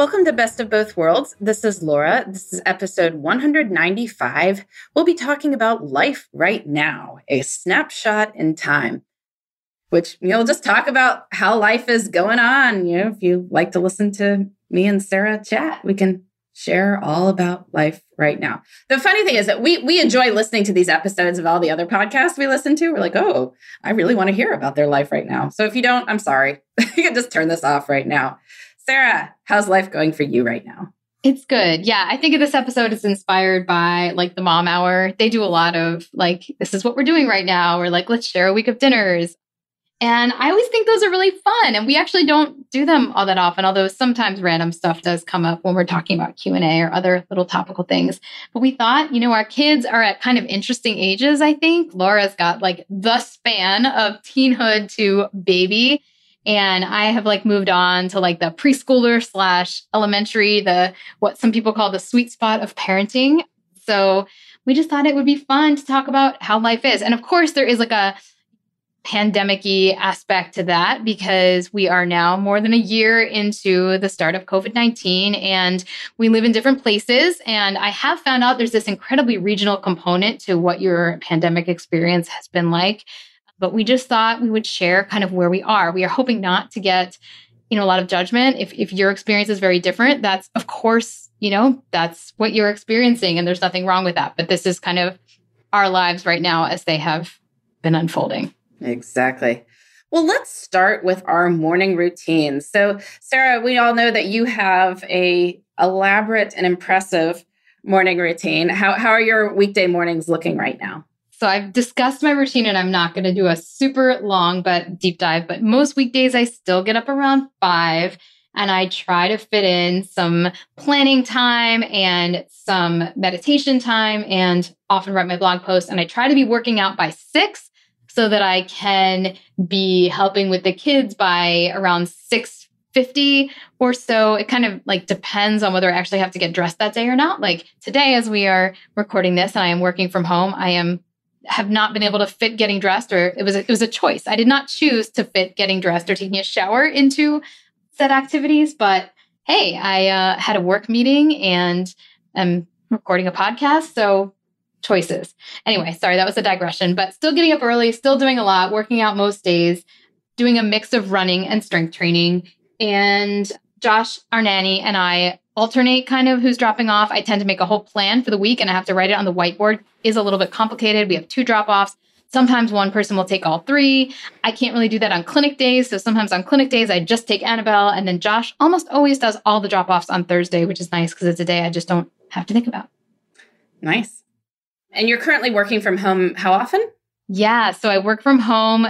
Welcome to Best of Both Worlds. This is Laura. This is episode 195. We'll be talking about life right now, a snapshot in time, which you'll just talk about how life is going on. You know, if you like to listen to me and Sarah chat, we can share all about life right now. The funny thing is that we we enjoy listening to these episodes of all the other podcasts we listen to. We're like, oh, I really want to hear about their life right now. So if you don't, I'm sorry. you can just turn this off right now. Sarah, how's life going for you right now? It's good. Yeah. I think this episode is inspired by like the mom hour. They do a lot of like, this is what we're doing right now. Or like, let's share a week of dinners. And I always think those are really fun. And we actually don't do them all that often, although sometimes random stuff does come up when we're talking about Q&A or other little topical things. But we thought, you know, our kids are at kind of interesting ages, I think. Laura's got like the span of teenhood to baby. And I have like moved on to like the preschooler slash elementary, the what some people call the sweet spot of parenting. So we just thought it would be fun to talk about how life is. And of course, there is like a pandemicy aspect to that because we are now more than a year into the start of COVID 19 and we live in different places. And I have found out there's this incredibly regional component to what your pandemic experience has been like. But we just thought we would share kind of where we are. We are hoping not to get, you know, a lot of judgment. If if your experience is very different, that's of course, you know, that's what you're experiencing and there's nothing wrong with that. But this is kind of our lives right now as they have been unfolding. Exactly. Well, let's start with our morning routine. So, Sarah, we all know that you have a elaborate and impressive morning routine. How how are your weekday mornings looking right now? So I've discussed my routine and I'm not going to do a super long but deep dive, but most weekdays I still get up around 5 and I try to fit in some planning time and some meditation time and often write my blog posts and I try to be working out by 6 so that I can be helping with the kids by around 6:50 or so. It kind of like depends on whether I actually have to get dressed that day or not. Like today, as we are recording this and I am working from home, I am have not been able to fit getting dressed or it was a, it was a choice. I did not choose to fit getting dressed or taking a shower into said activities, but hey, I uh, had a work meeting and I'm recording a podcast, so choices. Anyway, sorry, that was a digression, but still getting up early, still doing a lot, working out most days, doing a mix of running and strength training. And Josh, our nanny, and I alternate kind of who's dropping off. I tend to make a whole plan for the week and I have to write it on the whiteboard. Is a little bit complicated. We have two drop offs. Sometimes one person will take all three. I can't really do that on clinic days. So sometimes on clinic days, I just take Annabelle. And then Josh almost always does all the drop offs on Thursday, which is nice because it's a day I just don't have to think about. Nice. And you're currently working from home how often? Yeah. So I work from home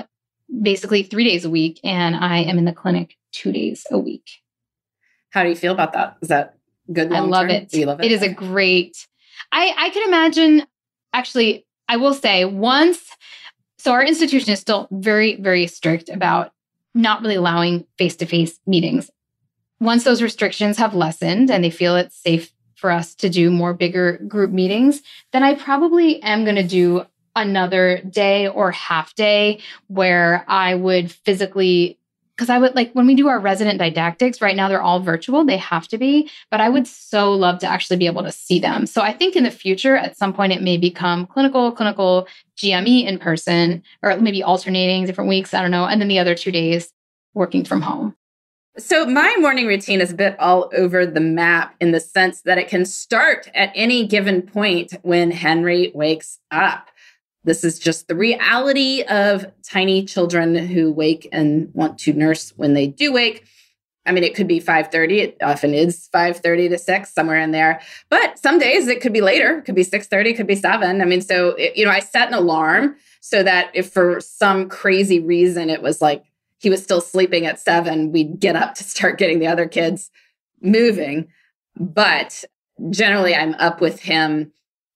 basically three days a week and I am in the clinic two days a week. How do you feel about that? Is that good? I love it. You love it. It is a great. I I can imagine. Actually, I will say once. So our institution is still very very strict about not really allowing face to face meetings. Once those restrictions have lessened and they feel it's safe for us to do more bigger group meetings, then I probably am going to do another day or half day where I would physically because I would like when we do our resident didactics right now, they're all virtual, they have to be, but I would so love to actually be able to see them. So I think in the future, at some point, it may become clinical, clinical GME in person, or maybe alternating different weeks. I don't know. And then the other two days working from home. So my morning routine is a bit all over the map in the sense that it can start at any given point when Henry wakes up. This is just the reality of tiny children who wake and want to nurse when they do wake. I mean, it could be 5:30. It often is 5:30 to 6, somewhere in there. But some days it could be later. It could be 6:30, could be 7. I mean, so it, you know, I set an alarm so that if for some crazy reason it was like he was still sleeping at 7, we'd get up to start getting the other kids moving. But generally I'm up with him,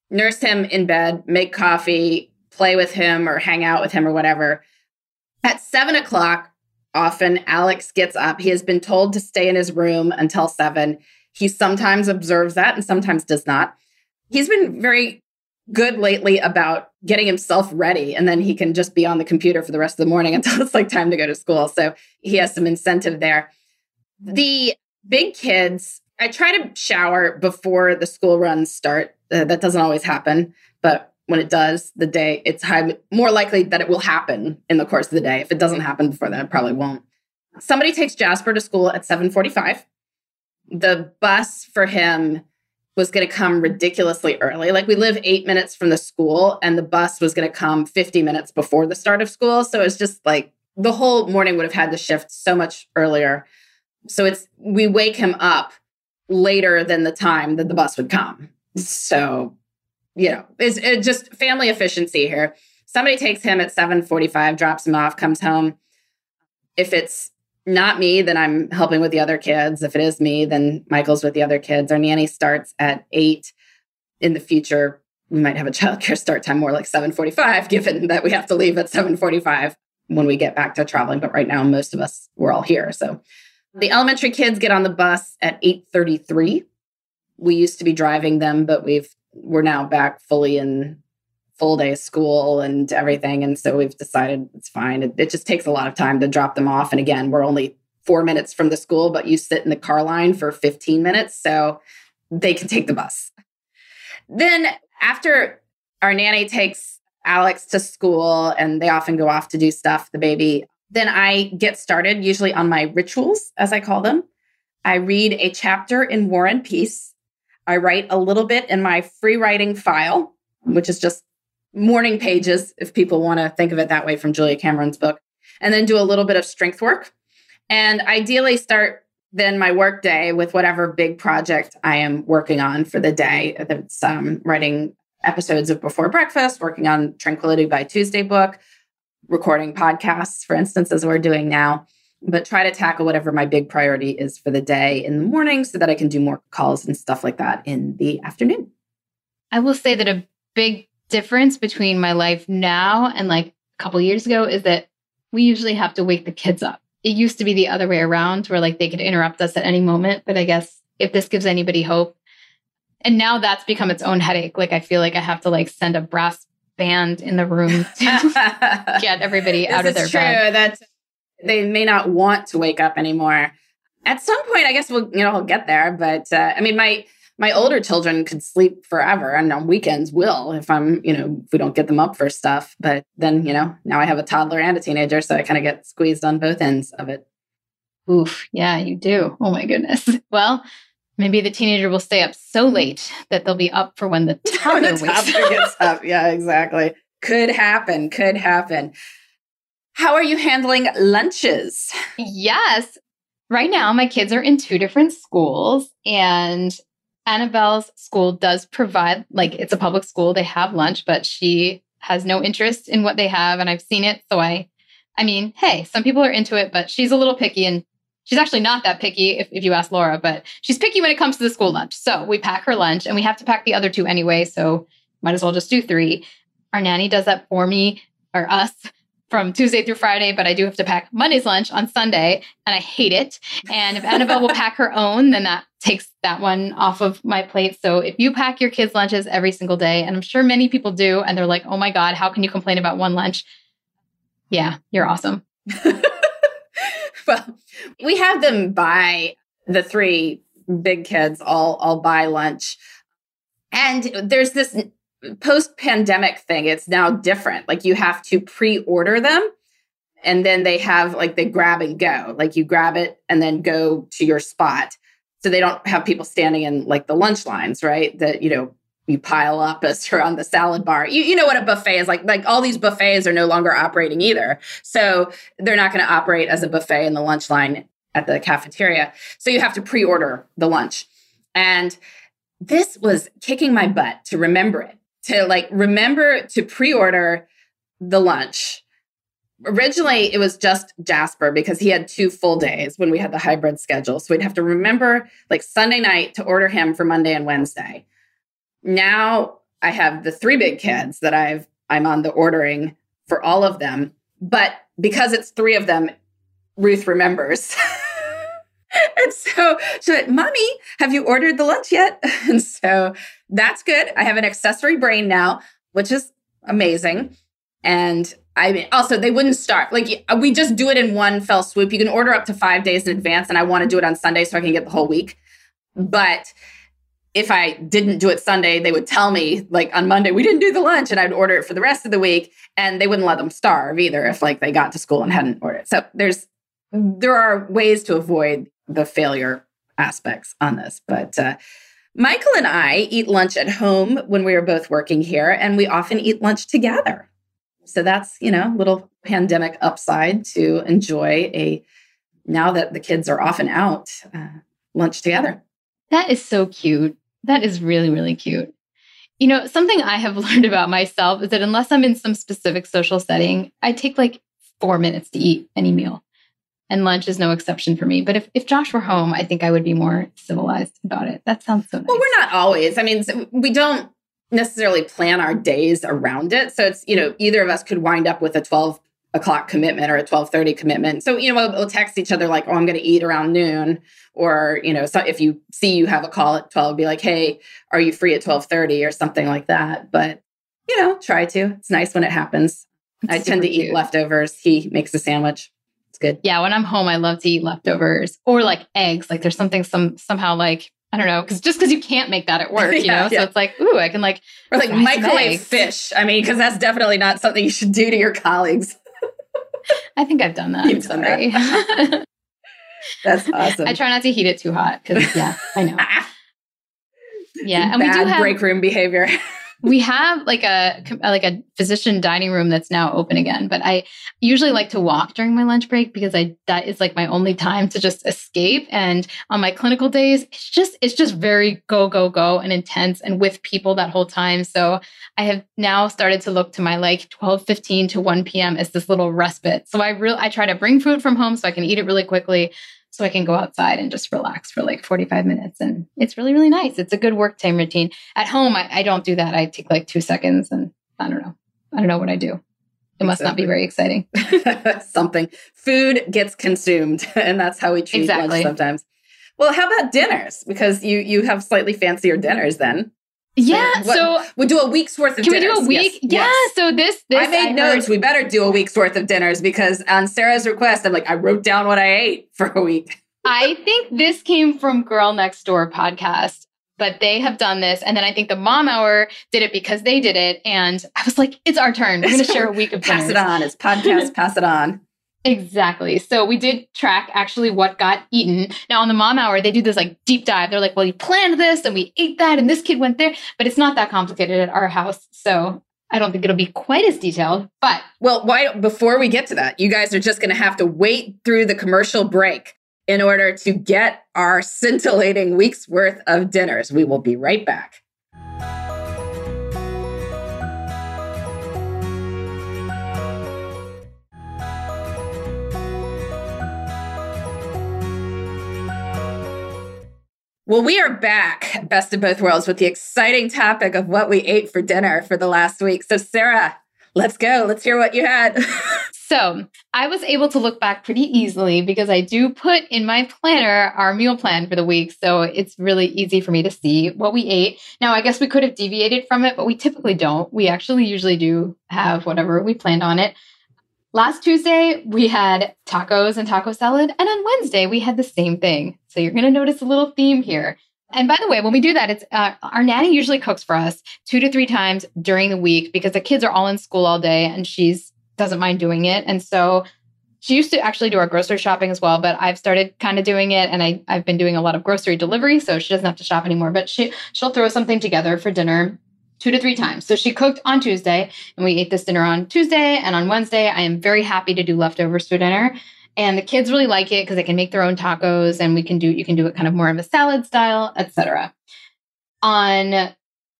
nurse him in bed, make coffee, play with him or hang out with him or whatever. At seven o'clock, often Alex gets up. He has been told to stay in his room until seven. He sometimes observes that and sometimes does not. He's been very good lately about getting himself ready and then he can just be on the computer for the rest of the morning until it's like time to go to school. So he has some incentive there. The big kids, I try to shower before the school runs start. Uh, that doesn't always happen, but when it does the day it's high, more likely that it will happen in the course of the day. If it doesn't happen before then it probably won't. Somebody takes jasper to school at 7.45 the bus for him was going to come ridiculously early. Like we live eight minutes from the school and the bus was going to come 50 minutes before the start of school. So it's just like the whole morning would have had to shift so much earlier. So it's we wake him up later than the time that the bus would come. So you know, is it just family efficiency here. Somebody takes him at 7:45, drops him off, comes home. If it's not me, then I'm helping with the other kids. If it is me, then Michael's with the other kids. Our nanny starts at eight. In the future, we might have a childcare start time more like 7:45, given that we have to leave at 7:45 when we get back to traveling. But right now, most of us we're all here. So the elementary kids get on the bus at 8:33. We used to be driving them, but we've we're now back fully in full day school and everything. And so we've decided it's fine. It, it, just takes a lot of time to drop them off. And again, we're only four minutes from the school, but you sit in the car line for 15 minutes. So they can take the bus. Then after our nanny takes Alex to school and they often go off to do stuff, the baby, then I get started usually on my rituals, as I call them. I read a chapter in War and Peace I write a little bit in my free writing file, which is just morning pages, if people want to think of it that way from Julia Cameron's book, and then do a little bit of strength work. And ideally, start then my work day with whatever big project I am working on for the day. That's um, writing episodes of Before Breakfast, working on Tranquility by Tuesday book, recording podcasts, for instance, as we're doing now but try to tackle whatever my big priority is for the day in the morning so that I can do more calls and stuff like that in the afternoon. I will say that a big difference between my life now and like a couple years ago is that we usually have to wake the kids up it used to be the other way around where like they could interrupt us at any moment. But I guess if this gives anybody hope, and now that's become its own headache. Like I feel like I have to like send a brass band in the room to get everybody out of their true. bed. That they may not want to wake up anymore. At some point, I guess we'll you know we'll get there. But uh, I mean, my my older children could sleep forever, and on weekends will if I'm you know if we don't get them up for stuff. But then you know now I have a toddler and a teenager, so I kind of get squeezed on both ends of it. Oof, yeah, you do. Oh my goodness. Well, maybe the teenager will stay up so late that they'll be up for when the toddler the wakes toddler gets up. Yeah, exactly. Could happen. Could happen. How are you handling lunches? Yes. Right now, my kids are in two different schools, and Annabelle's school does provide, like, it's a public school. They have lunch, but she has no interest in what they have. And I've seen it. So I, I mean, hey, some people are into it, but she's a little picky and she's actually not that picky if, if you ask Laura, but she's picky when it comes to the school lunch. So we pack her lunch and we have to pack the other two anyway. So might as well just do three. Our nanny does that for me or us from Tuesday through Friday, but I do have to pack Monday's lunch on Sunday, and I hate it. And if Annabelle will pack her own, then that takes that one off of my plate. So if you pack your kids' lunches every single day, and I'm sure many people do, and they're like, oh my God, how can you complain about one lunch? Yeah, you're awesome. well, we have them buy the three big kids all all buy lunch. And there's this post pandemic thing. It's now different. Like you have to pre-order them and then they have like they grab and go. Like you grab it and then go to your spot. So they don't have people standing in like the lunch lines, right? That you know you pile up as you're on the salad bar. You, you know what a buffet is like. Like all these buffets are no longer operating either. So they're not going to operate as a buffet in the lunch line at the cafeteria. So you have to pre order the lunch. And this was kicking my butt to remember it, to like remember to pre order the lunch. Originally, it was just Jasper because he had two full days when we had the hybrid schedule. So we'd have to remember like Sunday night to order him for Monday and Wednesday now I have the three big kids that I've I'm on the ordering for all of them. But because it's three of them, Ruth remembers. and so like, Mommy, have you ordered the lunch yet? And so that's good. I have an accessory brain now, which is amazing. And I mean, also, they wouldn't start. Like, we just do it in one fell swoop. You can order up to five days in advance, and I want to do it on Sunday so I can get the whole week. But if I didn't do it Sunday, they would tell me like on Monday, we didn't do the lunch and I'd order it for the rest of the week. And they wouldn't let them starve either if like they got to school and hadn't ordered. So there's, there are ways to avoid the failure aspects on this. But uh, Michael and I eat lunch at home when we are both working here and we often eat lunch together. So that's, you know, little pandemic upside to enjoy a, now that the kids are often out, uh, lunch together. That is so cute. That is really, really cute. You know, something I have learned about myself is that unless I'm in some specific social setting, I take like four minutes to eat any meal. And lunch is no exception for me. But if, if Josh were home, I think I would be more civilized about it. That sounds so nice. Well, we're not always. I mean, we don't necessarily plan our days around it. So it's, you know, either of us could wind up with a 12 o'clock commitment or a 1230 commitment. So, you know, we'll, we'll text each other like, oh, I'm going to eat around noon. Or, you know, so if you see you have a call at 12, be like, hey, are you free at 1230 or something like that. But, you know, try to. It's nice when it happens. It's I tend to super eat leftovers. He makes a sandwich. It's good. Yeah, when I'm home, I love to eat leftovers or like eggs. Like there's something some somehow like I don't know, because just because you can't make that at work, you Yeah, know. yeah. So it's like, ooh, I can like Or like microwave fish. I mean, because that's definitely not something you should do to your colleagues. I think I've done that. You've done sorry. That's awesome. I try not to heat it too hot because yeah, I know. Yeah, and we do have break room behavior. We have like a like a physician dining room that's now open again but i usually like to walk during my lunch break because i that is like my only time to just escape. And on my clinical days it's just it's just very go go go and intense and with people that whole time. So i have now started to look to my like 12 15 to 1 p.m as this little respite. So i really i try to bring food from home so i can eat it really quickly so I can go outside and just relax for like 45 minutes. And it's really, really nice. It's a good work time routine. At home, I, I don't do that. I take like two seconds and I don't know. I don't know what I do. It must exactly. not be very exciting. Something. Food gets consumed, and that's how we treat exactly. lunch sometimes. Well, how about dinners? Because you you have slightly fancier dinners then. Yeah, so, so we'll do a week's worth of can dinners. we do a week? Yes, yeah, yes. so this, this I made I notes. Heard, we better do a week's worth of dinners because on Sarah's request, I'm like, I wrote down what I ate for a week. I think this came from Girl Next Door podcast, but they have done this. And then I think the Mom Hour did it because they did it. And I was like, it's our turn. We're going to share a week of Pass dinners. it on. It's podcast, pass it on. Exactly. So we did track actually what got eaten. Now on the mom hour, they do this like deep dive. They're like, well, you planned this and we ate that and this kid went there, but it's not that complicated at our house. So I don't think it'll be quite as detailed, but well, why before we get to that, you guys are just going to have to wait through the commercial break in order to get our scintillating week's worth of dinners. We will be right back. Well, we are back, best of both worlds, with the exciting topic of what we ate for dinner for the last week. So, Sarah, let's go. Let's hear what you had. so, I was able to look back pretty easily because I do put in my planner our meal plan for the week. So, it's really easy for me to see what we ate. Now, I guess we could have deviated from it, but we typically don't. We actually usually do have whatever we planned on it. Last Tuesday, we had tacos and taco salad. And on Wednesday, we had the same thing. So you're going to notice a little theme here. And by the way, when we do that, it's uh, our nanny usually cooks for us two to three times during the week because the kids are all in school all day and she's doesn't mind doing it. And so she used to actually do our grocery shopping as well, but I've started kind of doing it and I, I've been doing a lot of grocery delivery, so she doesn't have to shop anymore. But she she'll throw something together for dinner two to three times. So she cooked on Tuesday and we ate this dinner on Tuesday and on Wednesday. I am very happy to do leftovers for dinner. And the kids really like it because they can make their own tacos and we can do you can do it kind of more of a salad style, etc. On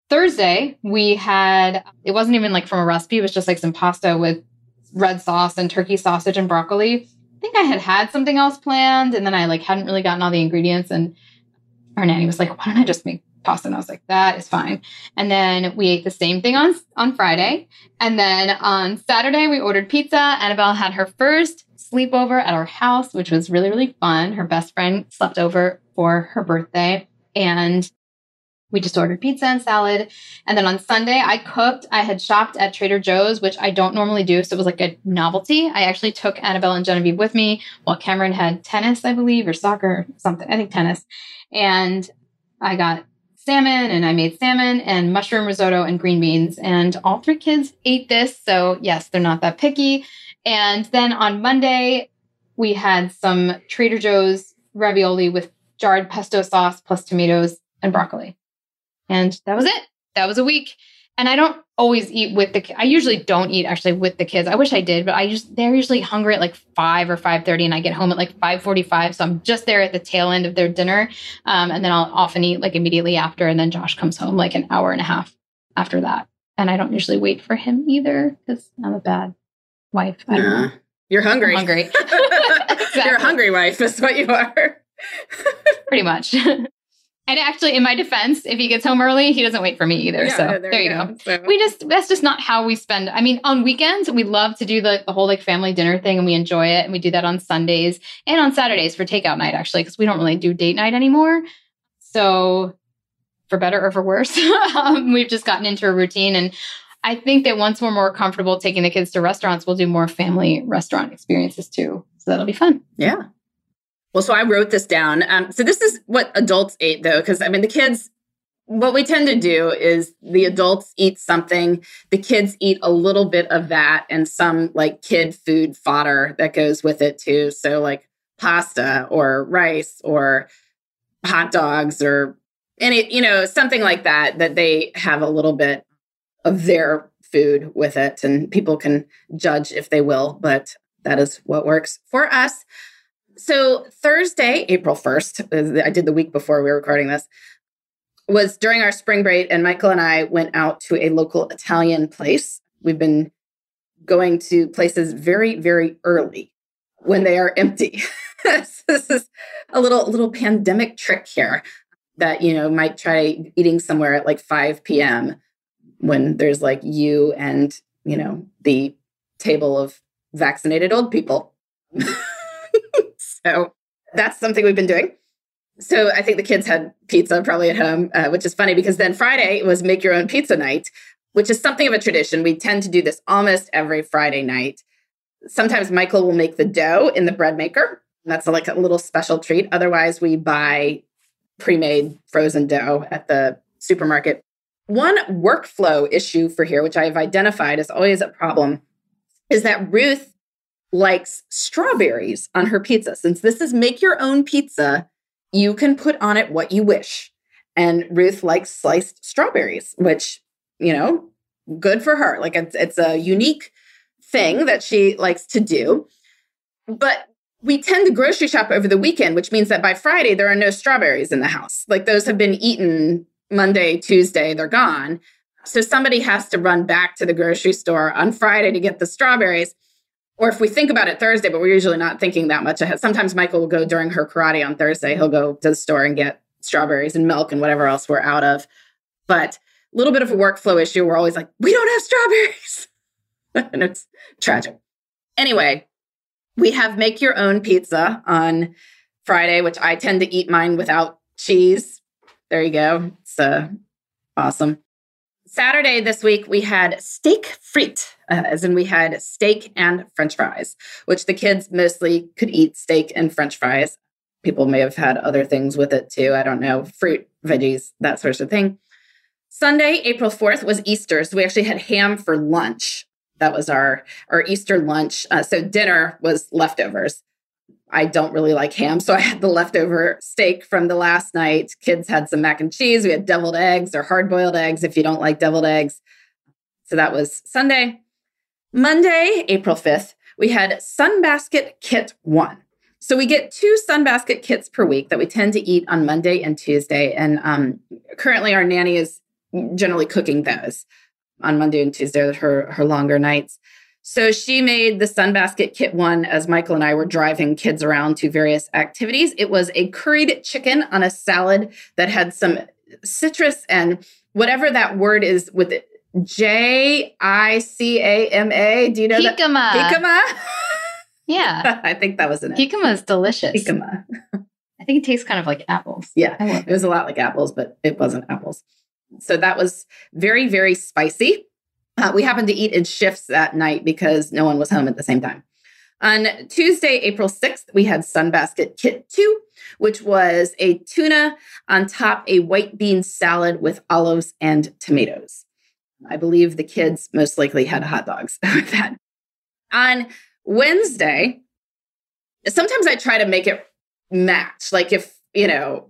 Thursday, we had it wasn't even like from a recipe, it was just like some pasta with red sauce and turkey sausage and broccoli. I think I had had something else planned and then I like hadn't really gotten all the ingredients and our nanny was like, "Why don't I just make pasta. And I was like, that is fine. And then we ate the same thing on, on Friday. And then on Saturday, we ordered pizza. Annabelle had her first sleepover at our house, which was really, really fun. Her best friend slept over for her birthday. And we just ordered pizza and salad. And then on Sunday, I cooked. I had shopped at Trader Joe's, which I don't normally do. So it was like a novelty. I actually took Annabelle and Genevieve with me while Cameron had tennis, I believe, or soccer, something. I think tennis. And I got salmon and I made salmon and mushroom risotto and green beans. And all three kids ate this. So, yes, they're not that picky. And then on Monday, we had some Trader Joe's ravioli with jarred pesto sauce plus tomatoes and broccoli. And that was it. That was a week and I don't always eat with the. I usually don't eat actually with the kids. I wish I did, but I just they're usually hungry at like five or five thirty, and I get home at like five forty five. So I'm just there at the tail end of their dinner, um, and then I'll often eat like immediately after, and then Josh comes home like an hour and a half after that. And I don't usually wait for him either because I'm a bad wife. Know. You're hungry. I'm hungry. exactly. You're a hungry wife. Is what you are. Pretty much. And actually, in my defense, if he gets home early, he doesn't wait for me either. Yeah, so there, there you go. go. So. We just that's just not how we spend. I mean, on weekends we love to do the, the whole like family dinner thing, and we enjoy it. And we do that on Sundays and on Saturdays for takeout night, actually, because we don't really do date night anymore. So, for better or for worse, um, we've just gotten into a routine. And I think that once we're more comfortable taking the kids to restaurants, we'll do more family restaurant experiences too. So that'll be fun. Yeah. Well, so I wrote this down. Um, so this is what adults ate, though, because I mean, the kids, what we tend to do is the adults eat something, the kids eat a little bit of that, and some like kid food fodder that goes with it, too. So, like pasta or rice or hot dogs or any, you know, something like that, that they have a little bit of their food with it. And people can judge if they will, but that is what works for us. So Thursday, April 1st, I did the week before we were recording this, was during our spring break, and Michael and I went out to a local Italian place. We've been going to places very, very early when they are empty. this is a little little pandemic trick here that you know might try eating somewhere at like 5 p.m. when there's like you and you know the table of vaccinated old people. so that's something we've been doing. So I think the kids had pizza probably at home, uh, which is funny because then Friday was make your own pizza night, which is something of a tradition. We tend to do this almost every Friday night. Sometimes Michael will make the dough in the bread maker. That's like a little special treat. Otherwise, we buy pre made frozen dough at the supermarket. One workflow issue for here, which I have identified as always a problem, is that Ruth likes strawberries on her pizza. Since this is make your own pizza, you can put on it what you wish. And Ruth likes sliced strawberries, which, you know, good for her. Like it's, it's a unique thing that she likes to do. But we tend to grocery shop over the weekend, which means that by Friday, there are no strawberries in the house. Like those have been eaten Monday, Tuesday, they're gone. So somebody has to run back to the grocery store on Friday to get the strawberries. Or if we think about it Thursday, but we're usually not thinking that much ahead. Sometimes Michael will go during her karate on Thursday. He'll go to the store and get strawberries and milk and whatever else we're out of. But a little bit of a workflow issue. We're always like, we don't have strawberries. and it's tragic. Anyway, we have make your own pizza on Friday, which I tend to eat mine without cheese. There you go. It's uh, awesome. Saturday this week, we had steak frite, uh, as in we had steak and french fries, which the kids mostly could eat steak and french fries. People may have had other things with it too. I don't know, fruit, veggies, that sort of thing. Sunday, April 4th, was Easter. So we actually had ham for lunch that was our our Easter lunch. Uh, so dinner was leftovers. I don't really like ham, so I had the leftover steak from the last night. Kids had some mac and cheese. We had deviled eggs or hard boiled eggs if you don't like deviled eggs. So that was Sunday. Monday, April 5th, we had Sunbasket Kit 1. So we get two Sunbasket kits per week that we tend to eat on Monday and Tuesday. And um, currently, our nanny is generally cooking those on Monday and Tuesday, her her longer nights. So she made the Sunbasket Kit one as Michael and I were driving kids around to various activities. It was a curried chicken on a salad that had some citrus and whatever that word is with it. J I C A M A. Do you know Jicama. that? Jicama. Yeah. I think that was in it. Jicama is delicious. Jicama. I think it tastes kind of like apples. Yeah. It was a lot like apples, but it wasn't apples. So that was very, very spicy. Uh, we happened to eat in shifts that night because no one was home at the same time. On Tuesday, April 6th, we had Sunbasket Kit 2, which was a tuna on top a white bean salad with olives and tomatoes. I believe the kids most likely had hot dogs with that. On Wednesday, sometimes I try to make it match. Like if, you know,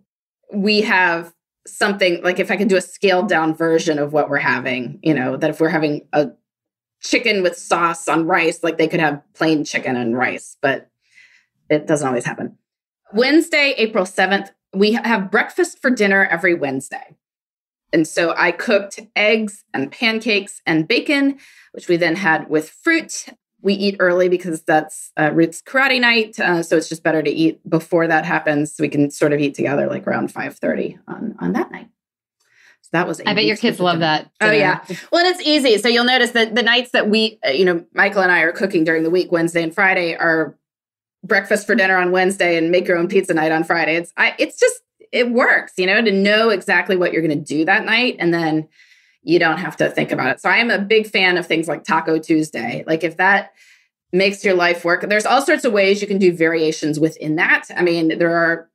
we have something like if I could do a scaled down version of what we're having, you know, that if we're having a chicken with sauce on rice, like they could have plain chicken and rice, but it doesn't always happen. Wednesday, April 7th, we have breakfast for dinner every Wednesday. And so I cooked eggs and pancakes and bacon, which we then had with fruit we eat early because that's uh, Ruth's karate night. Uh, so it's just better to eat before that happens. So we can sort of eat together like around 5.30 on, on that night. So that was. I bet your kids love that. Dinner. Oh yeah. Well, and it's easy. So you'll notice that the nights that we, uh, you know, Michael and I are cooking during the week, Wednesday and Friday, are breakfast for dinner on Wednesday and make your own pizza night on Friday. It's I. It's just it works, you know, to know exactly what you're going to do that night, and then you don't have to think about it. So I am a big fan of things like Taco Tuesday. Like if that makes your life work, there's all sorts of ways you can do variations within that. I mean, there are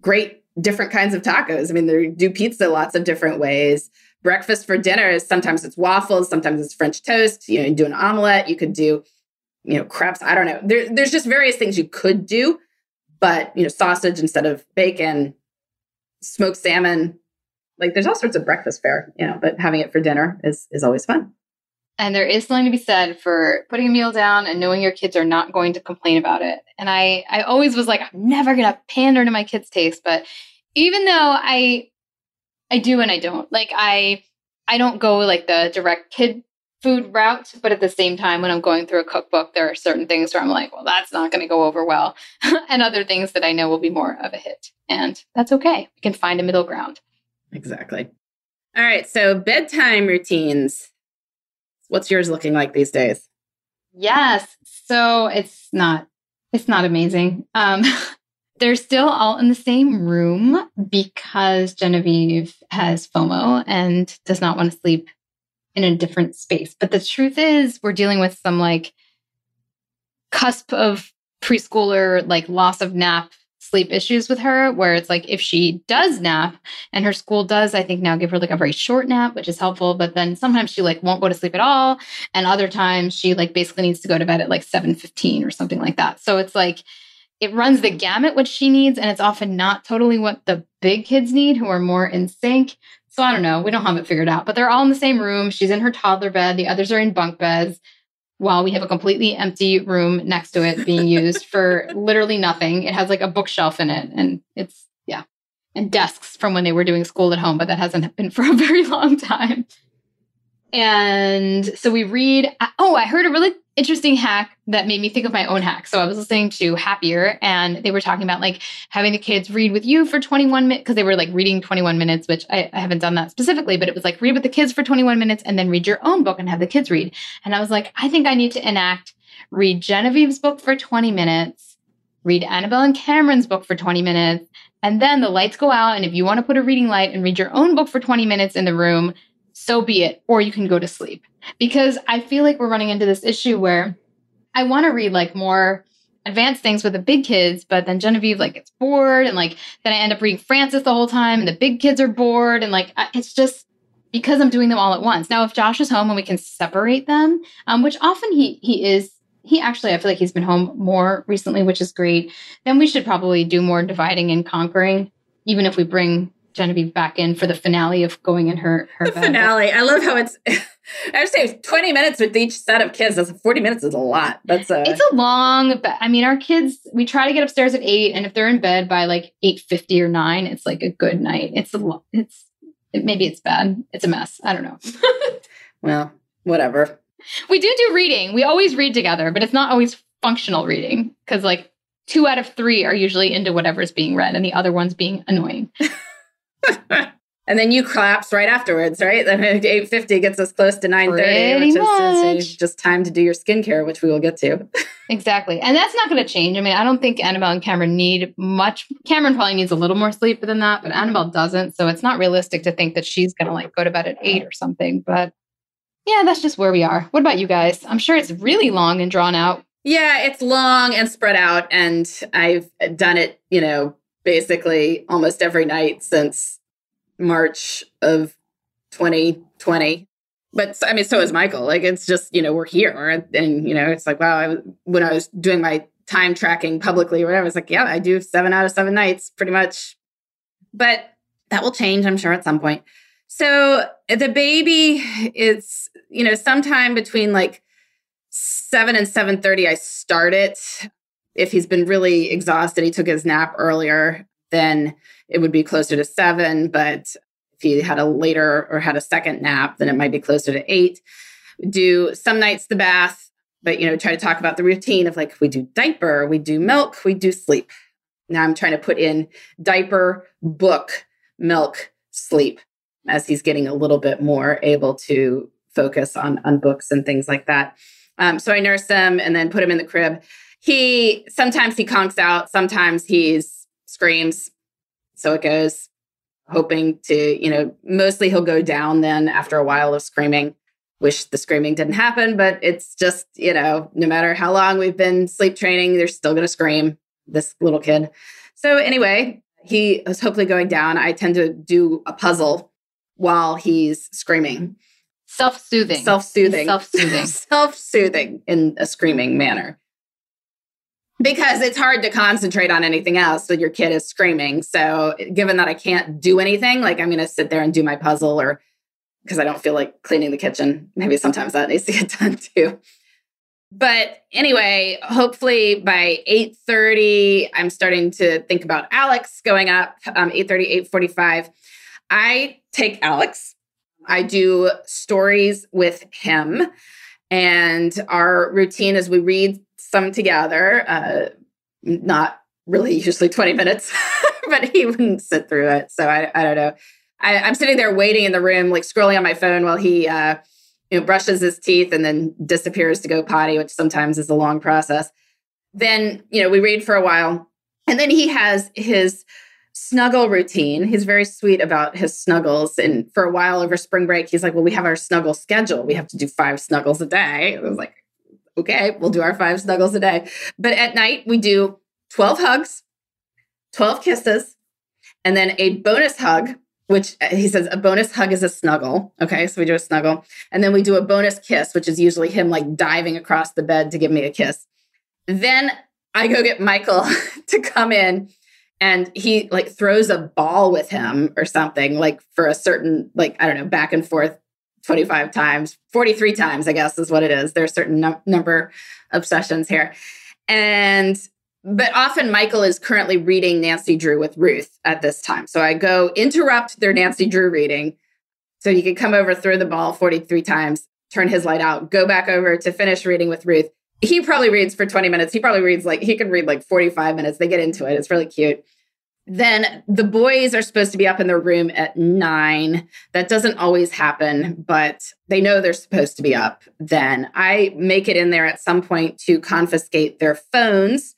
great different kinds of tacos. I mean, they do pizza lots of different ways. Breakfast for dinner is sometimes it's waffles, sometimes it's French toast. You know, you do an omelet, you could do, you know, crepes. I don't know. There, there's just various things you could do, but you know, sausage instead of bacon, smoked salmon, like there's all sorts of breakfast fare, you know, but having it for dinner is is always fun. And there is something to be said for putting a meal down and knowing your kids are not going to complain about it. And I I always was like, I'm never gonna pander to my kids' taste, but even though I I do and I don't. Like I I don't go like the direct kid food route, but at the same time, when I'm going through a cookbook, there are certain things where I'm like, well, that's not going to go over well, and other things that I know will be more of a hit. And that's okay. We can find a middle ground. Exactly. All right. So, bedtime routines. What's yours looking like these days? Yes. So it's not it's not amazing. Um they're still all in the same room because Genevieve has FOMO and does not want to sleep in a different space. But the truth is we're dealing with some like cusp of preschooler like loss of nap sleep issues with her where it's like if she does nap and her school does i think now give her like a very short nap which is helpful but then sometimes she like won't go to sleep at all and other times she like basically needs to go to bed at like 7:15 or something like that so it's like it runs the gamut what she needs and it's often not totally what the big kids need who are more in sync so i don't know we don't have it figured out but they're all in the same room she's in her toddler bed the others are in bunk beds while we have a completely empty room next to it being used for literally nothing. It has like a bookshelf in it and it's, yeah, and desks from when they were doing school at home, but that hasn't been for a very long time. And so we read. Oh, I heard a really interesting hack that made me think of my own hack. So I was listening to Happier and they were talking about like having the kids read with you for 21 minutes because they were like reading 21 minutes, which I, I, haven't done that specifically, but it was like read with the kids for 21 minutes and then read your own book and have the kids read. And I was like, I think I need to enact read Genevieve's book for 20 minutes, read Annabelle and Cameron's book for 20 minutes, and then the lights go out. And if you want to put a reading light and read your own book for 20 minutes in the room, so be it, or you can go to sleep. Because I feel like we're running into this issue where I want to read like more advanced things with the big kids, but then Genevieve like gets bored, and like then I end up reading Francis the whole time, and the big kids are bored, and like it's just because I'm doing them all at once. Now, if Josh is home and we can separate them, um, which often he he is, he actually I feel like he's been home more recently, which is great. Then we should probably do more dividing and conquering, even if we bring Genevieve back in for the finale of going in her her the finale. I love how it's. I would say twenty minutes with each set of kids. That's forty minutes is a lot. That's a. It's a long. But I mean, our kids. We try to get upstairs at eight, and if they're in bed by like eight fifty or nine, it's like a good night. It's a. It's it, maybe it's bad. It's a mess. I don't know. well, whatever. We do do reading. We always read together, but it's not always functional reading because like two out of three are usually into whatever's being read, and the other one's being annoying. and then you collapse right afterwards, right? Then 850 gets us close to 930, which much. is just time to do your skincare, which we will get to. exactly. And that's not going to change. I mean, I don't think Annabelle and Cameron need much. Cameron probably needs a little more sleep than that, but Annabelle doesn't. So it's not realistic to think that she's going to like go to bed at eight or something. But yeah, that's just where we are. What about you guys? I'm sure it's really long and drawn out. Yeah, it's long and spread out. And I've done it, you know, basically almost every night since March of 2020. But I mean, so is Michael. Like, it's just, you know, we're here. And, you know, it's like, wow, I, when I was doing my time tracking publicly or whatever, it's like, yeah, I do seven out of seven nights pretty much. But that will change, I'm sure, at some point. So the baby is, you know, sometime between like seven and seven thirty. I start it if he's been really exhausted, he took his nap earlier, then it would be closer to seven. But if he had a later or had a second nap, then it might be closer to eight. Do some nights the bath, but you know, try to talk about the routine of like we do diaper, we do milk, we do sleep. Now I'm trying to put in diaper, book, milk, sleep as he's getting a little bit more able to focus on on books and things like that. Um, so I nurse him and then put him in the crib he sometimes he conks out, sometimes he's screams. So it goes, hoping to, you know, mostly he'll go down then after a while of screaming. Wish the screaming didn't happen, but it's just, you know, no matter how long we've been sleep training, they're still going to scream, this little kid. So anyway, he is hopefully going down. I tend to do a puzzle while he's screaming. Self soothing. Self soothing. Self soothing. Self soothing in a screaming manner because it's hard to concentrate on anything else when your kid is screaming. So, given that I can't do anything, like I'm going to sit there and do my puzzle or because I don't feel like cleaning the kitchen. Maybe sometimes that needs to get done too. But anyway, hopefully by 8:30 I'm starting to think about Alex going up um 8:30 8:45. I take Alex. I do stories with him and our routine is we read some together, uh, not really usually 20 minutes, but he wouldn't sit through it. So I, I don't know. I, am sitting there waiting in the room, like scrolling on my phone while he uh, you know, brushes his teeth and then disappears to go potty, which sometimes is a long process. Then, you know, we read for a while. And then he has his snuggle routine. He's very sweet about his snuggles. And for a while over spring break, he's like, Well, we have our snuggle schedule. We have to do five snuggles a day. I was like, Okay, we'll do our five snuggles a day. But at night, we do 12 hugs, 12 kisses, and then a bonus hug, which uh, he says a bonus hug is a snuggle. Okay, so we do a snuggle. And then we do a bonus kiss, which is usually him like diving across the bed to give me a kiss. Then I go get Michael to come in and he like throws a ball with him or something like for a certain like i don't know back and forth 25 times 43 times i guess is what it is there's a certain num- number of sessions here and but often michael is currently reading nancy drew with ruth at this time so i go interrupt their nancy drew reading so he could come over throw the ball 43 times turn his light out go back over to finish reading with ruth he probably reads for 20 minutes. He probably reads like he can read like 45 minutes. They get into it. It's really cute. Then the boys are supposed to be up in their room at nine. That doesn't always happen, but they know they're supposed to be up. Then I make it in there at some point to confiscate their phones.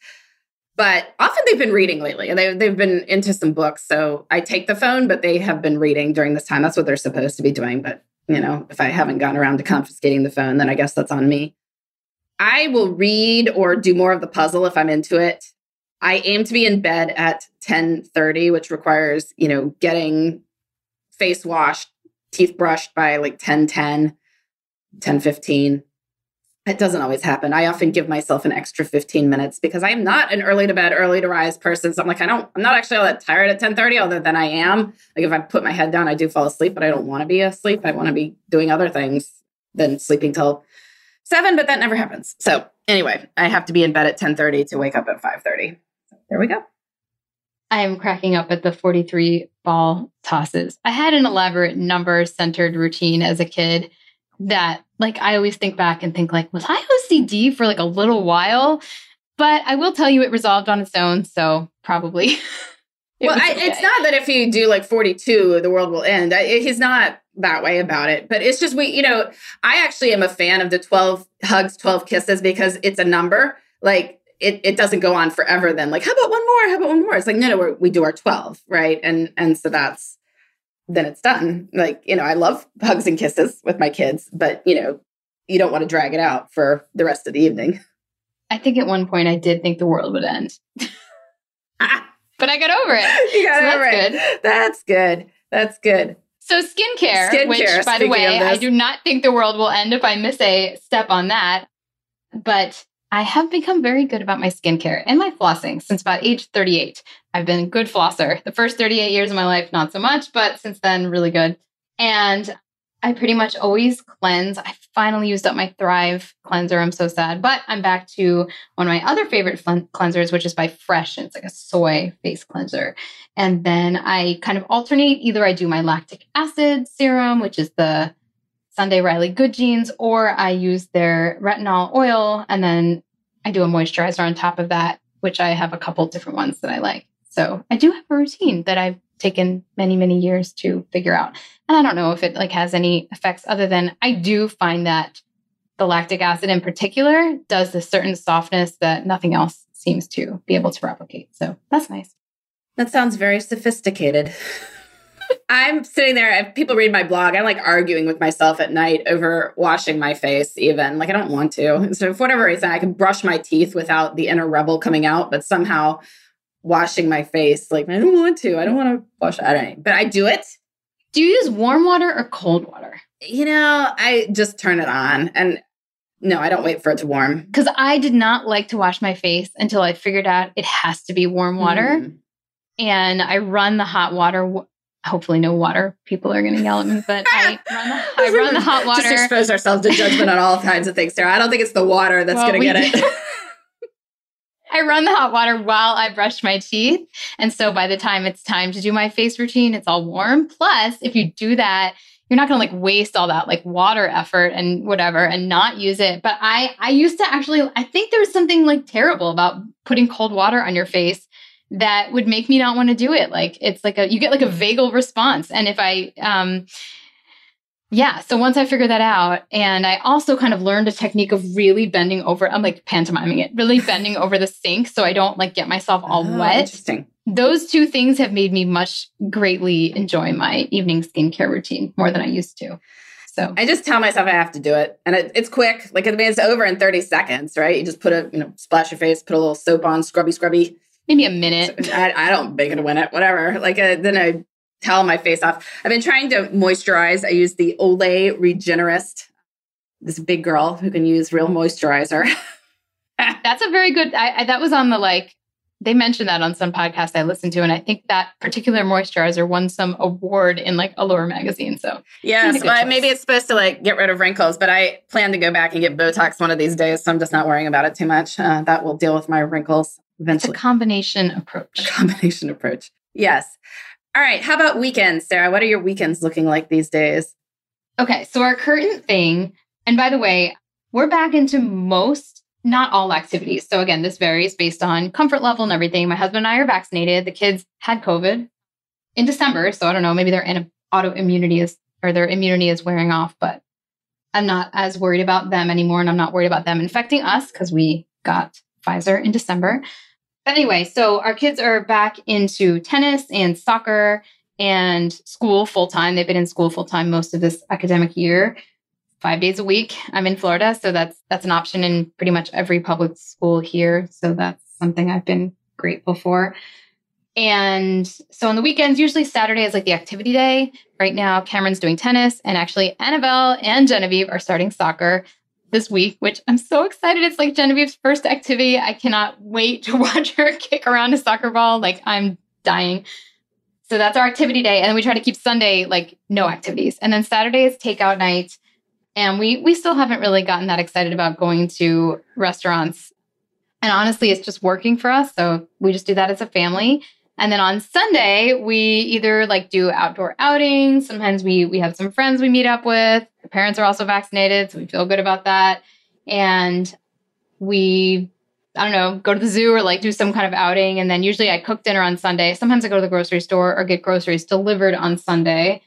But often they've been reading lately and they, they've been into some books. So I take the phone, but they have been reading during this time. That's what they're supposed to be doing. But, you know, if I haven't gotten around to confiscating the phone, then I guess that's on me. I will read or do more of the puzzle if I'm into it. I aim to be in bed at 10:30, which requires, you know, getting face washed, teeth brushed by like 10 10, 10 15. It doesn't always happen. I often give myself an extra 15 minutes because I am not an early to bed, early to rise person. So I'm like, I don't, I'm not actually all that tired at 10:30, other than I am. Like if I put my head down, I do fall asleep, but I don't want to be asleep. I want to be doing other things than sleeping till seven, but that never happens. So anyway, I have to be in bed at 10:30 to wake up at 5:30. There we go. I am cracking up at the 43 ball tosses. I had an elaborate number centered routine as a kid that like I always think back and think like was I OCD for like a little while? But I will tell you it resolved on its own, so probably. it well, I, okay. it's not that if you do like 42 the world will end. I, he's not that way about it. But it's just we, you know, I actually am a fan of the 12 hugs, 12 kisses because it's a number. Like it, it doesn't go on forever then. Like, how about one more? How about one more? It's like, no, no, we do our 12, right? And and so that's then it's done. Like, you know, I love hugs and kisses with my kids, but you know, you don't want to drag it out for the rest of the evening. I think at one point I did think the world would end. but I got over it. You got so over it. That's good. That's good. That's good. So skincare, skincare which by the way, I do not think the world will end if I miss a step on that. But I have become very good about my skincare and my flossing since about age 38. I've been a good flosser. The first 38 years of my life, not so much, but since then, really good. And I pretty much always cleanse. I finally used up my Thrive cleanser. I'm so sad. But I'm back to one of my other favorite cleansers, which is by Fresh. And it's like a soy face cleanser. And then I kind of alternate. Either I do my lactic acid serum, which is the Sunday Riley Good Genes, or I use their retinol oil. And then I do a moisturizer on top of that, which I have a couple different ones that I like. So I do have a routine that I've taken many many years to figure out. And i don't know if it like has any effects other than i do find that the lactic acid in particular does this certain softness that nothing else seems to be able to replicate. So that's nice. That sounds very sophisticated i'm sitting there if people read my blog i'm like arguing with myself at night over washing my face even like i don't want to so for whatever reason i can brush my teeth without the inner rebel coming out but somehow washing my face. Like, I don't want to. I don't want to wash. I don't know. But I do it. Do you use warm water or cold water? You know, I just turn it on and no, I don't wait for it to warm. Because I did not like to wash my face until I figured out it has to be warm water. Mm. And I run the hot water. Hopefully, no water people are going to yell at me, but I run the, I run the hot water. Just expose ourselves to judgment on all kinds of things, Sarah. I don't think it's the water that's well, going to get it. I run the hot water while I brush my teeth. And so by the time it's time to do my face routine, it's all warm. Plus, if you do that, you're not going to like waste all that like water effort and whatever and not use it. But I I used to actually I think there was something like terrible about putting cold water on your face that would make me not want to do it. Like it's like a you get like a vagal response. And if I um yeah. So once I figured that out, and I also kind of learned a technique of really bending over, I'm like pantomiming it, really bending over the sink so I don't like get myself all Oh, wet. Interesting. Those two things have made me much greatly enjoy my evening skincare routine more than I used to. So I just tell myself I have to do it, and it, it's quick. Like I mean, it's over in thirty seconds, right? You just put a you know splash your face, put a little soap on, scrubby, scrubby. Maybe a minute. I, I don't bake it a minute, whatever. Like uh, then I towel my face off. I've been trying to moisturize. I use the Olay Regenerist. This big girl who can use real moisturizer. That's a very good. I, I, that was on the like. They mentioned that on some podcast I listened to, and I think that particular moisturizer won some award in like Allure magazine. So Yes, well, choice. maybe it's supposed to like get rid of wrinkles, but I plan to go back and get Botox one of these days, so I'm just not worrying about it too much. Uh, that will deal with my wrinkles it's a combination approach. combination approach. Yes. All right. How about weekends, Sarah? What are your weekends looking like these days? Okay, so our current thing, and by the way, we're back into most, not all activities. So again, this varies based on comfort level and everything. My husband and I are vaccinated. The kids had COVID in December, so I don't know, maybe their autoimmunity is or their immunity is wearing off, but I'm not as worried about them anymore, and I'm not worried about them infecting us because we got Pfizer in December. But anyway, so our kids are back into tennis and soccer and school full time. They've been in school full time most of this academic year, five days a week. I'm in Florida, so that's that's an option in pretty much every public school here. So that's something I've been grateful for. And so on the weekends, usually Saturday is like the activity day. Right now, Cameron's doing tennis, and actually Annabelle and Genevieve are starting soccer this week, which I'm so excited. It's like Genevieve's first activity. I cannot wait to watch her kick around a soccer ball. Like I'm dying. So that's our activity day. And then we try to keep Sunday like no activities. And then Saturday is takeout night. And we we still haven't really gotten that excited about going to restaurants. And honestly, it's just working for us. So we just do that as a family. And then on Sunday, we either like do outdoor outings. Sometimes we we have some friends we meet up with. The parents are also vaccinated, so we feel good about that. And we I don't know, go to the zoo or like do some kind of outing. And then usually I cook dinner on Sunday. Sometimes I go to the grocery store or get groceries delivered on Sunday.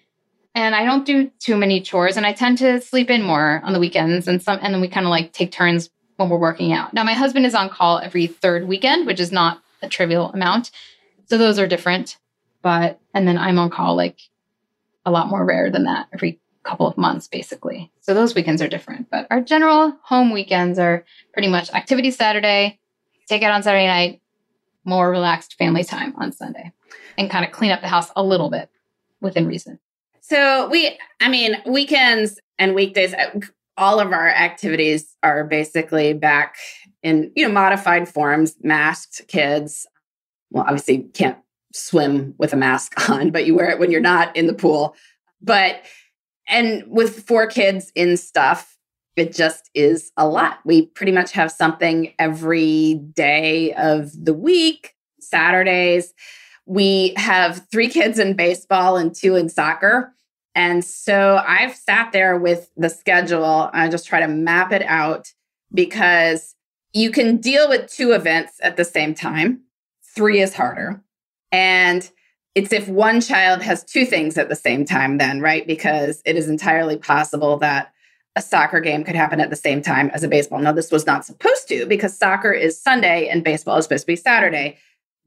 And I don't do too many chores and I tend to sleep in more on the weekends and some and then we kind of like take turns when we're working out. Now my husband is on call every third weekend, which is not a trivial amount. So those are different. But and then I'm on call like a lot more rare than that every couple of months basically. So those weekends are different. But our general home weekends are pretty much activity Saturday, take out on Saturday night, more relaxed family time on Sunday, and kind of clean up the house a little bit within reason. So we, I mean, weekends and weekdays, uh, all of our activities are basically back in, you know, modified forms, masked kids. Well, obviously you can't swim with a mask on, but you wear it when you're not in the pool. But, and with four kids in stuff, it just is a lot. We pretty much have something every day of the week, Saturdays. We have three kids in baseball and two in soccer. And so I've sat there with the schedule. I just try to map it out because you can deal with two events at the same time. Three is harder. And it's if one child has two things at the same time, then, right? Because it is entirely possible that a soccer game could happen at the same time as a baseball. Now, this was not supposed to because soccer is Sunday and baseball is supposed to be Saturday.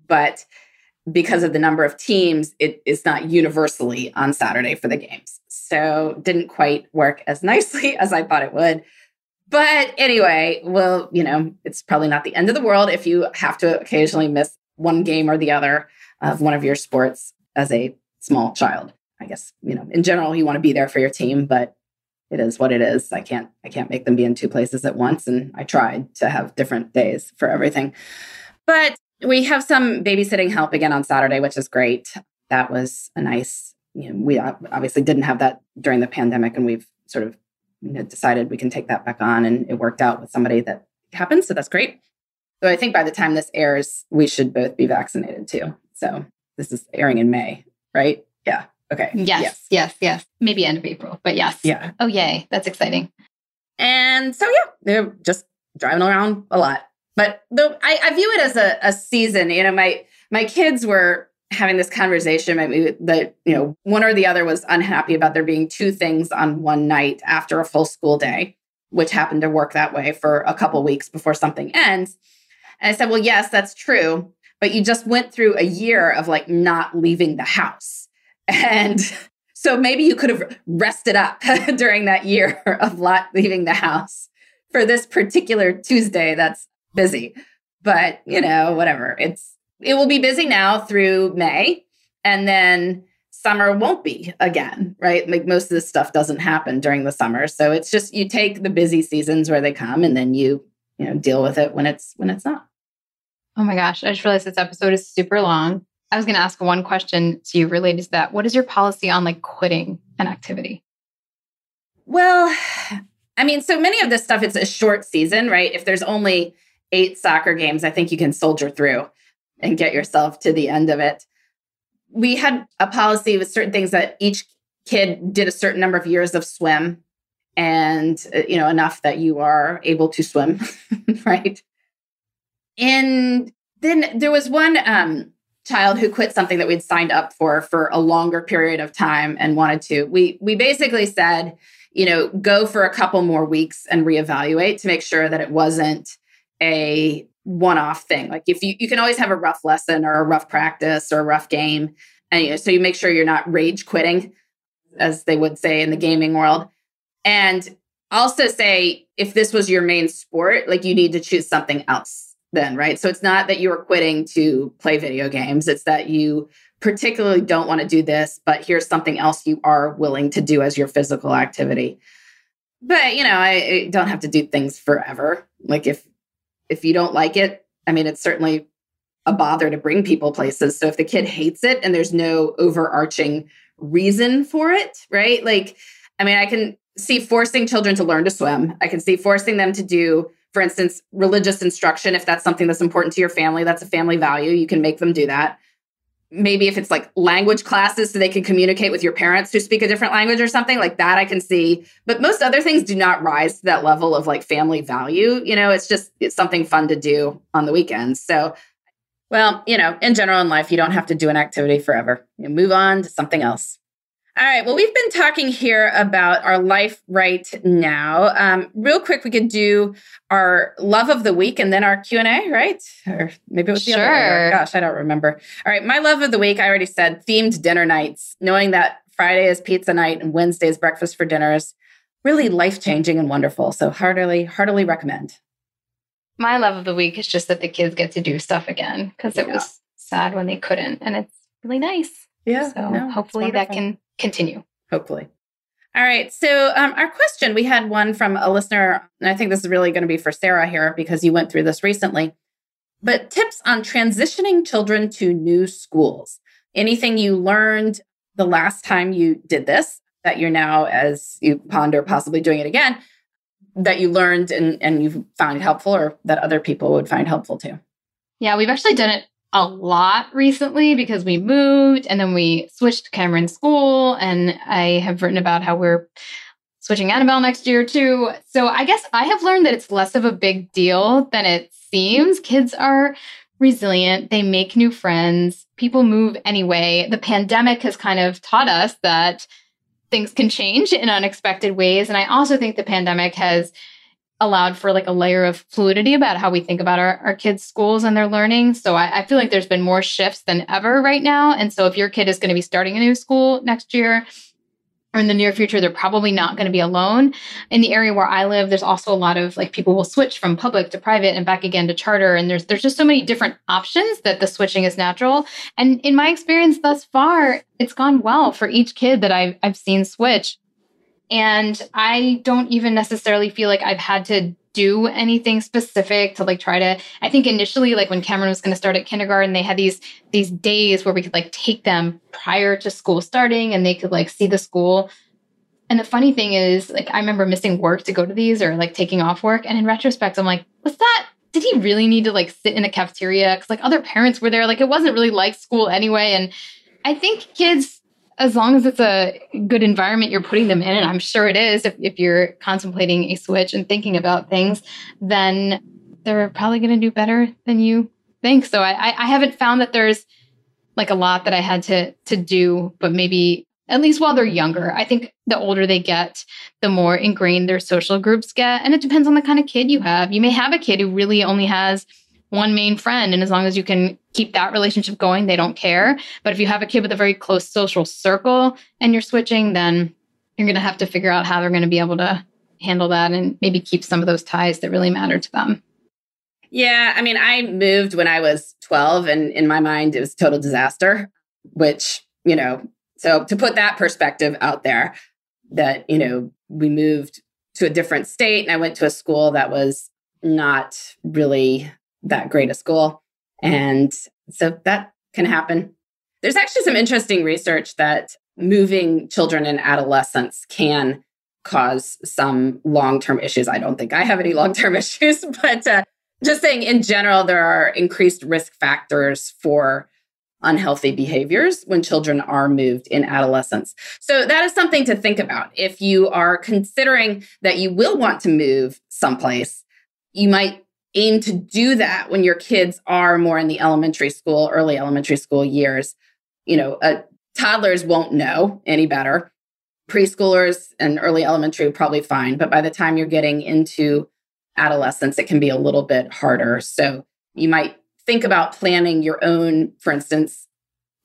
But because of the number of teams, it is not universally on Saturday for the games. So didn't quite work as nicely as I thought it would. But anyway, well, you know, it's probably not the end of the world if you have to occasionally miss one game or the other of one of your sports as a small child. I guess, you know, in general, you want to be there for your team, but it is what it is. I can't I can't make them be in two places at once. And I tried to have different days for everything. But we have some babysitting help again on Saturday, which is great. That was a nice, you know, we obviously didn't have that during the pandemic, and we've sort of you know, decided we can take that back on, and it worked out with somebody that happened. So that's great. So I think by the time this airs, we should both be vaccinated too. So this is airing in May, right? Yeah. Okay. Yes, yes, yes, yes. Maybe end of April, but yes. Yeah. Oh, yay. That's exciting. And so, yeah, they're just driving around a lot. But though I, I view it as a, a season, you know, my my kids were having this conversation, maybe that, you know, one or the other was unhappy about there being two things on one night after a full school day, which happened to work that way for a couple weeks before something ends. And I said, well, yes, that's true. But you just went through a year of like not leaving the house. And so maybe you could have rested up during that year of not leaving the house for this particular Tuesday that's busy. But, you know, whatever. It's it will be busy now through May and then summer won't be again, right? Like most of this stuff doesn't happen during the summer. So it's just you take the busy seasons where they come and then you, you know, deal with it when it's when it's not. Oh my gosh, I just realized this episode is super long. I was going to ask one question to you related to that. What is your policy on like quitting an activity? Well, I mean, so many of this stuff, it's a short season, right? If there's only eight soccer games, I think you can soldier through and get yourself to the end of it. We had a policy with certain things that each kid did a certain number of years of swim and, uh, you know, enough that you are able to swim, right? And then there was one um, child who quit something that we'd signed up for for a longer period of time and wanted to. We we basically said, you know, go for a couple more weeks and reevaluate to make sure that it wasn't a one-off thing. Like if you you can always have a rough lesson or a rough practice or a rough game, and you know, so you make sure you're not rage quitting, as they would say in the gaming world, and also say if this was your main sport, like you need to choose something else then, right? So it's not that you are quitting to play video games, it's that you particularly don't want to do this, but here's something else you are willing to do as your physical activity. But, you know, I, I don't have to do things forever. Like if if you don't like it, I mean, it's certainly a bother to bring people places. So if the kid hates it and there's no overarching reason for it, right? Like, I mean, I can see forcing children to learn to swim. I can see forcing them to do for instance, religious instruction, if that's something that's important to your family, that's a family value, you can make them do that. Maybe if it's like language classes so they can communicate with your parents who speak a different language or something like that, I can see. But most other things do not rise to that level of like family value. You know, it's just it's something fun to do on the weekends. So, well, you know, in general in life, you don't have to do an activity forever. You move on to something else. All right. Well, we've been talking here about our life right now. Um, real quick, we could do our love of the week and then our Q and A, right? Or maybe it was the sure. other order. Gosh, I don't remember. All right. My love of the week, I already said themed dinner nights. Knowing that Friday is pizza night and Wednesday is breakfast for dinners, really life changing and wonderful. So heartily, heartily recommend. My love of the week is just that the kids get to do stuff again because it was sad when they couldn't, and it's really nice. Yeah. So no, hopefully that can continue. Hopefully. All right. So, um, our question we had one from a listener, and I think this is really going to be for Sarah here because you went through this recently. But tips on transitioning children to new schools. Anything you learned the last time you did this that you're now, as you ponder possibly doing it again, that you learned and, and you found helpful or that other people would find helpful too? Yeah, we've actually done it a lot recently because we moved and then we switched to Cameron school. And I have written about how we're switching Annabelle next year too. So I guess I have learned that it's less of a big deal than it seems. Kids are resilient, they make new friends, people move anyway. The pandemic has kind of taught us that things can change in unexpected ways. And I also think the pandemic has allowed for like a layer of fluidity about how we think about our, our kids' schools and their learning. So I, I, feel like there's been more shifts than ever right now. And so if your kid is going to be starting a new school next year or in the near future, they're probably not going to be alone. In the area where I live, there's also a lot of like people will switch from public to private and back again to charter. And there's there's just so many different options that the switching is natural. And in my experience thus far, it's gone well for each kid that I've I've seen switch. And I don't even necessarily feel like I've had to do anything specific to like try to I think initially like when Cameron was going to start at kindergarten they had these these days where we could like take them prior to school starting and they could like see the school. And the funny thing is like I remember missing work to go to these or like taking off work. And in retrospect I'm like was that did he really need to like sit in a cafeteria? Cuz like other parents were there. Like it wasn't really like school anyway. And I think kids as long as it's a good environment you're putting them in, and I'm sure it is if, if you're contemplating a switch and thinking about things, then they're probably going to do better than you think. So I, I haven't found that there's like a lot that I had to to do, but maybe at least while they're younger. I think the older they get, the more ingrained their social groups get. And it depends on the kind of kid you have. You may have a kid who really only has one main friend. And as long as you can keep that relationship going, they don't care. But if you have a kid with a very close social circle and you're switching, then you're going to have to figure out how they're going to be able to handle that and maybe keep some of those ties that really matter to them. Yeah, I mean, I moved when I was 12, and in my mind, it was total disaster, which, you know, so to put that perspective out there, that, you know, we moved to a different state and I went to a school that was not really that great a school. And so that can happen. There's actually some interesting research that moving children and adolescents can cause some long term issues. I don't think I have any long term issues, but uh, just saying in general, there are increased risk factors for unhealthy behaviors when children are moved in adolescence. So that is something to think about. If you are considering that you will want to move someplace, you might aim to do that when your kids are more in the elementary school, early elementary school years. You know, uh, toddlers won't know any better. Preschoolers and early elementary probably fine, but by the time you're getting into adolescence, it can be a little bit harder. So you might think about planning your own, for instance,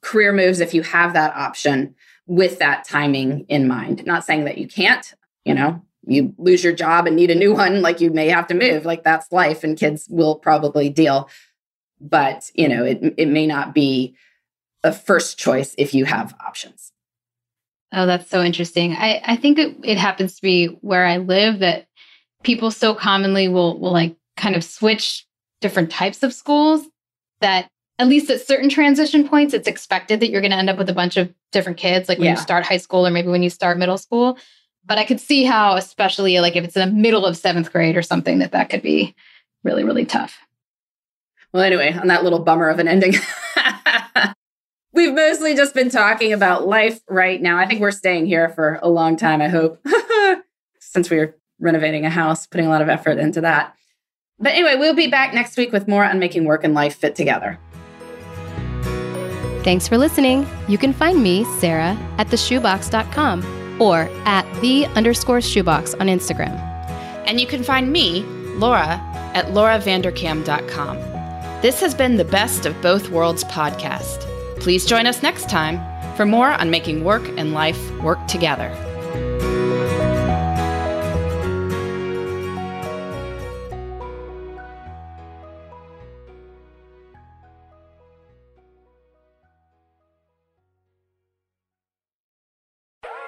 career moves if you have that option with that timing in mind. Not saying that you can't, you know, you lose your job and need a new one, like you may have to move, like that's life and kids will probably deal. But, you know, it, it may not be a first choice if you have options. Oh, that's so interesting. I, I think it, it happens to be where I live that people so commonly will will like kind of switch different types of schools that at least at certain transition points, it's expected that you're going to end up with a bunch of different kids, like when yeah. you start high school or maybe when you start middle school. But I could see how, especially like if it's in the middle of seventh grade or something, that that could be really, really tough. Well, anyway, on that little bummer of an ending, we've mostly just been talking about life right now. I think we're staying here for a long time, I hope, since we're renovating a house, putting a lot of effort into that. But anyway, we'll be back next week with more on making work and life fit together. Thanks for listening. You can find me, Sarah, at theshubox.com or at the underscore shubox on Instagram. And you can find me, Laura, at lauravanderkam.com. This has been the Best of Both Worlds podcast. Please join us next time for more on making work and life work together.